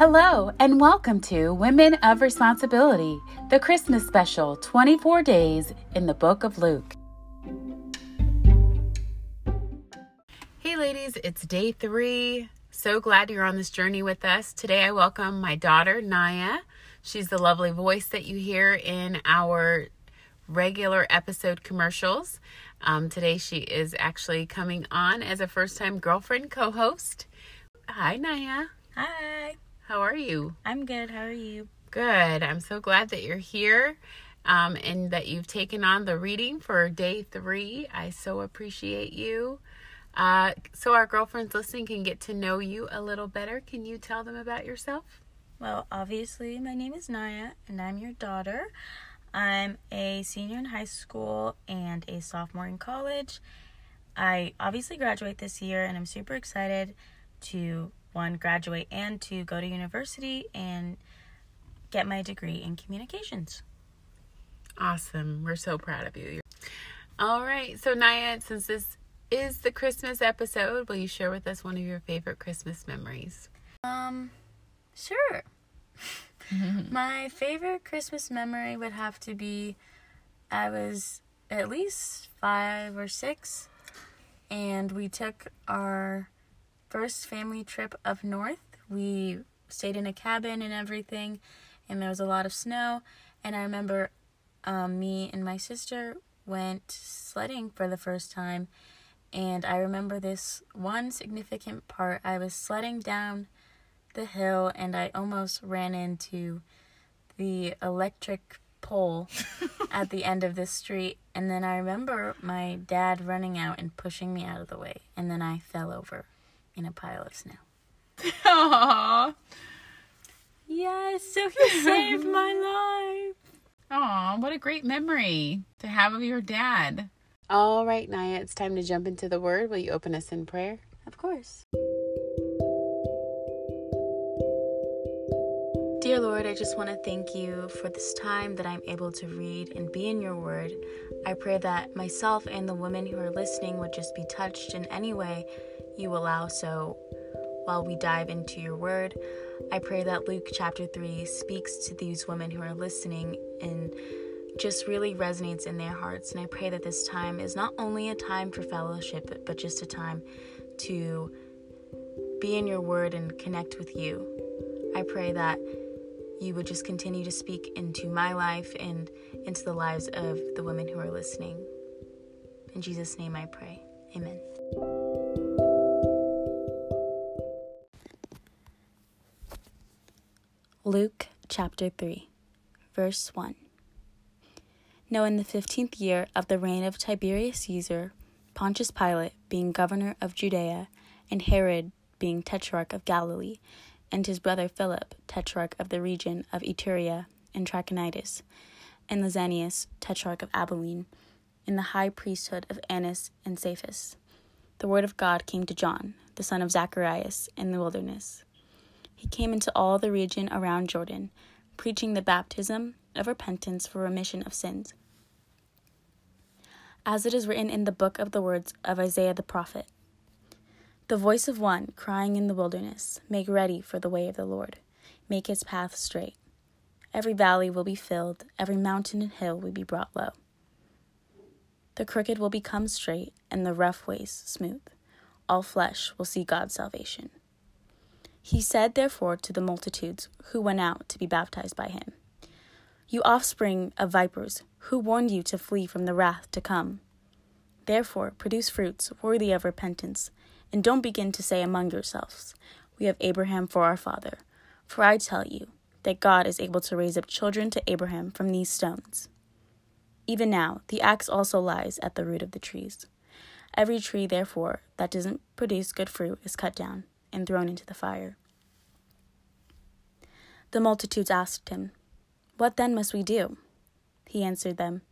Hello, and welcome to Women of Responsibility, the Christmas special 24 days in the book of Luke. Hey, ladies, it's day three. So glad you're on this journey with us. Today, I welcome my daughter, Naya. She's the lovely voice that you hear in our regular episode commercials. Um, today, she is actually coming on as a first time girlfriend co host. Hi, Naya. Hi. How are you? I'm good. How are you? Good. I'm so glad that you're here um, and that you've taken on the reading for day three. I so appreciate you. Uh, so, our girlfriends listening can get to know you a little better. Can you tell them about yourself? Well, obviously, my name is Naya and I'm your daughter. I'm a senior in high school and a sophomore in college. I obviously graduate this year and I'm super excited to one graduate and to go to university and get my degree in communications. Awesome. We're so proud of you. All right. So, Naya, since this is the Christmas episode, will you share with us one of your favorite Christmas memories? Um, sure. My favorite Christmas memory would have to be I was at least five or six, and we took our first family trip up north. We stayed in a cabin and everything, and there was a lot of snow. And I remember um, me and my sister went sledding for the first time. And I remember this one significant part. I was sledding down the hill and I almost ran into the electric pole at the end of the street. And then I remember my dad running out and pushing me out of the way. And then I fell over in a pile of snow. Aww. Yes, so he saved my life. Aw, what a great memory to have of your dad. All right, Naya, it's time to jump into the word. Will you open us in prayer? Of course. Dear Lord, I just want to thank you for this time that I'm able to read and be in your word. I pray that myself and the women who are listening would just be touched in any way you allow. So while we dive into your word, I pray that Luke chapter 3 speaks to these women who are listening and just really resonates in their hearts. And I pray that this time is not only a time for fellowship, but just a time to be in your word and connect with you. I pray that you would just continue to speak into my life and into the lives of the women who are listening. In Jesus' name I pray. Amen. Luke chapter 3, verse 1. Now, in the fifteenth year of the reign of Tiberius Caesar, Pontius Pilate being governor of Judea, and Herod being tetrarch of Galilee, and his brother Philip, tetrarch of the region of Iturea and Trachonitis, and Lysanias, tetrarch of Abilene, in the high priesthood of Annas and Cephas, the word of God came to John, the son of Zacharias, in the wilderness. He came into all the region around Jordan, preaching the baptism of repentance for remission of sins. As it is written in the book of the words of Isaiah the prophet The voice of one crying in the wilderness, Make ready for the way of the Lord, make his path straight. Every valley will be filled, every mountain and hill will be brought low. The crooked will become straight, and the rough ways smooth. All flesh will see God's salvation. He said, therefore, to the multitudes who went out to be baptized by him, You offspring of vipers, who warned you to flee from the wrath to come? Therefore, produce fruits worthy of repentance, and don't begin to say among yourselves, We have Abraham for our father. For I tell you that God is able to raise up children to Abraham from these stones. Even now, the axe also lies at the root of the trees. Every tree, therefore, that doesn't produce good fruit is cut down and thrown into the fire. The multitudes asked him, What then must we do? He answered them,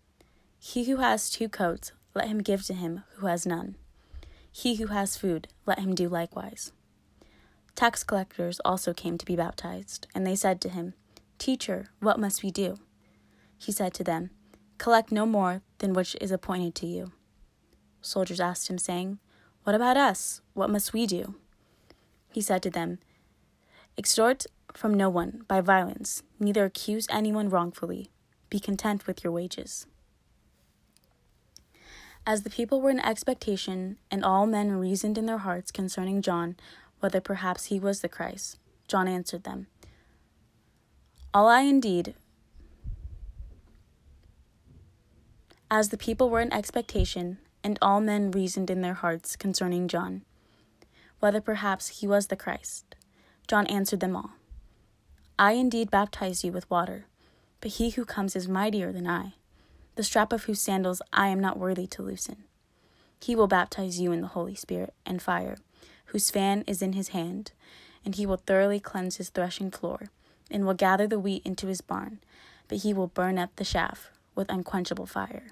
He who has two coats, let him give to him who has none. He who has food, let him do likewise. Tax collectors also came to be baptized, and they said to him, Teacher, what must we do? He said to them, Collect no more than which is appointed to you. Soldiers asked him, saying, What about us? What must we do? He said to them, Extort from no one by violence, neither accuse anyone wrongfully. Be content with your wages. As the people were in expectation, and all men reasoned in their hearts concerning John, whether perhaps he was the Christ, John answered them All I indeed. As the people were in expectation, and all men reasoned in their hearts concerning John, whether perhaps he was the Christ, John answered them all I indeed baptize you with water, but he who comes is mightier than I the strap of whose sandals I am not worthy to loosen. He will baptize you in the Holy Spirit and fire, whose fan is in his hand, and he will thoroughly cleanse his threshing floor, and will gather the wheat into his barn, but he will burn up the chaff with unquenchable fire.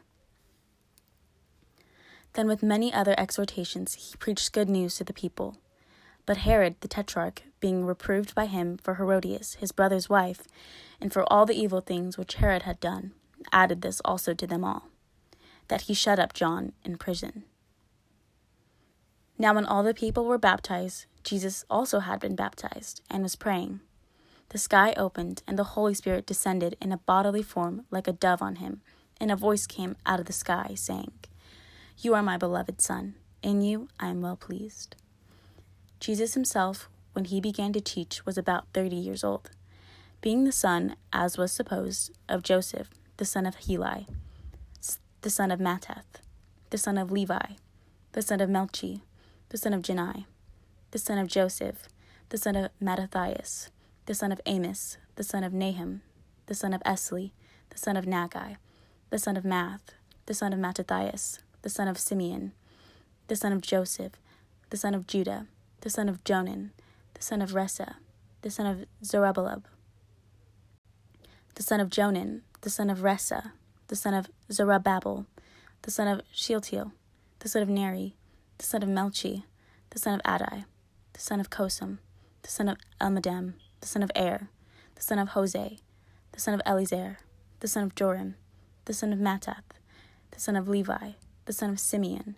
Then, with many other exhortations, he preached good news to the people. But Herod the Tetrarch, being reproved by him for Herodias, his brother's wife, and for all the evil things which Herod had done, added this also to them all that he shut up John in prison. Now, when all the people were baptized, Jesus also had been baptized and was praying. The sky opened, and the Holy Spirit descended in a bodily form like a dove on him, and a voice came out of the sky, saying, You are my beloved Son, in you I am well pleased. Jesus himself, when he began to teach, was about thirty years old, being the son, as was supposed, of Joseph the son of Heli, the son of Matthat, the son of Levi, the son of Melchi, the son of Jannai, the son of Joseph, the son of Mattathias, the son of Amos, the son of Nahum, the son of Esli, the son of Naggai, the son of Maath, the son of Mattathias, the son of Simeon, the son of Joseph, the son of Judah, the son of Jonan, the son of Rhesa, the son of Zerubbabel, the son of Jonan, the son of Rhesa, the son of Zerubbabel, the son of Shealtiel, the son of Neri, the son of Melchi, the son of Addi, the son of Cosam, the son of Elmadam, the son of Er, the son of Hosea, the son of Eliezer, the son of Joram, the son of Matthat, the son of Levi, the son of Simeon,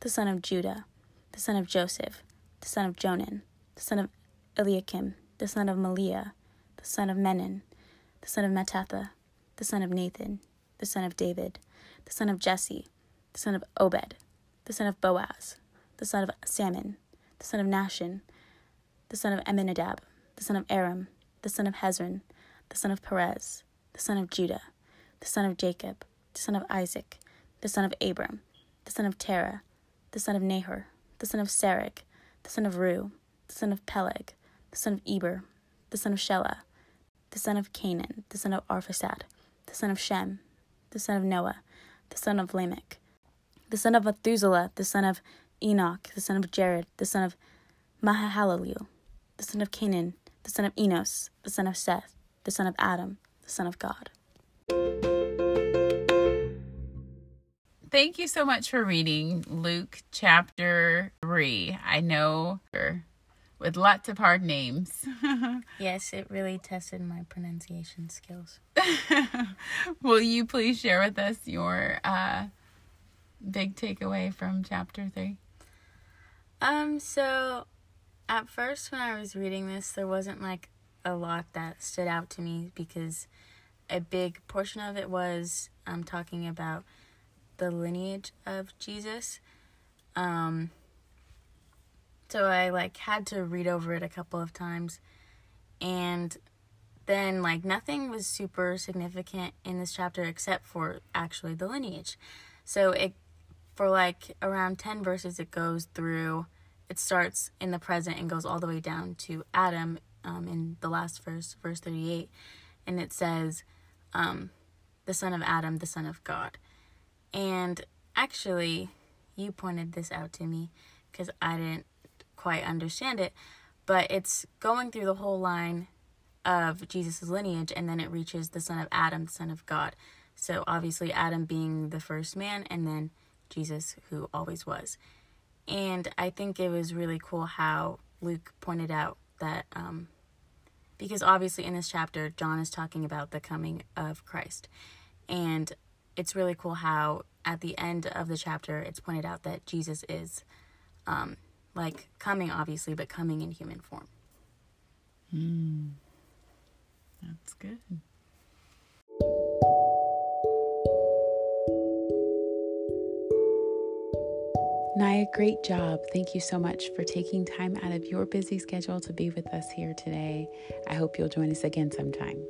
the son of Judah, the son of Joseph, the son of Jonan, the son of Eliakim, the son of Melea, the son of Menon, the son of Mattatha, the son of Nathan, the son of David, the son of Jesse, the son of Obed, the son of Boaz, the son of Salmon, the son of Nahshon, the son of Amminadab, the son of Aram, the son of Hezron, the son of Perez, the son of Judah, the son of Jacob, the son of Isaac, the son of Abram, the son of Terah, the son of Nahor, the son of Serach, the son of Reu, the son of Peleg, the son of Eber, the son of Shelah, the son of Cainan, the son of Arphaxad, the son of Shem, the son of Noah, the son of Lamech, the son of Methuselah, the son of Enoch, the son of Jared, the son of Mahalaleel, the son of Cainan, the son of Enos, the son of Seth, the son of Adam, the son of God. Thank you so much for reading Luke chapter 3. I know with lots of hard names. yes, it really tested my pronunciation skills. Will you please share with us your uh, big takeaway from chapter three? Um, so at first when I was reading this, there wasn't like a lot that stood out to me because a big portion of it was um, talking about the lineage of Jesus. Um, so I like had to read over it a couple of times and then like nothing was super significant in this chapter except for actually the lineage. So it for like around 10 verses it goes through it starts in the present and goes all the way down to Adam um, in the last verse, verse 38. And it says, um, the son of Adam, the son of God. And actually, you pointed this out to me because I didn't quite understand it, but it's going through the whole line of Jesus' lineage and then it reaches the son of Adam, the son of God. So obviously, Adam being the first man, and then Jesus, who always was. And I think it was really cool how Luke pointed out that, um, because obviously in this chapter, John is talking about the coming of Christ. And it's really cool how at the end of the chapter, it's pointed out that Jesus is um, like coming obviously but coming in human form mm. That's good. Naya, great job. Thank you so much for taking time out of your busy schedule to be with us here today. I hope you'll join us again sometime.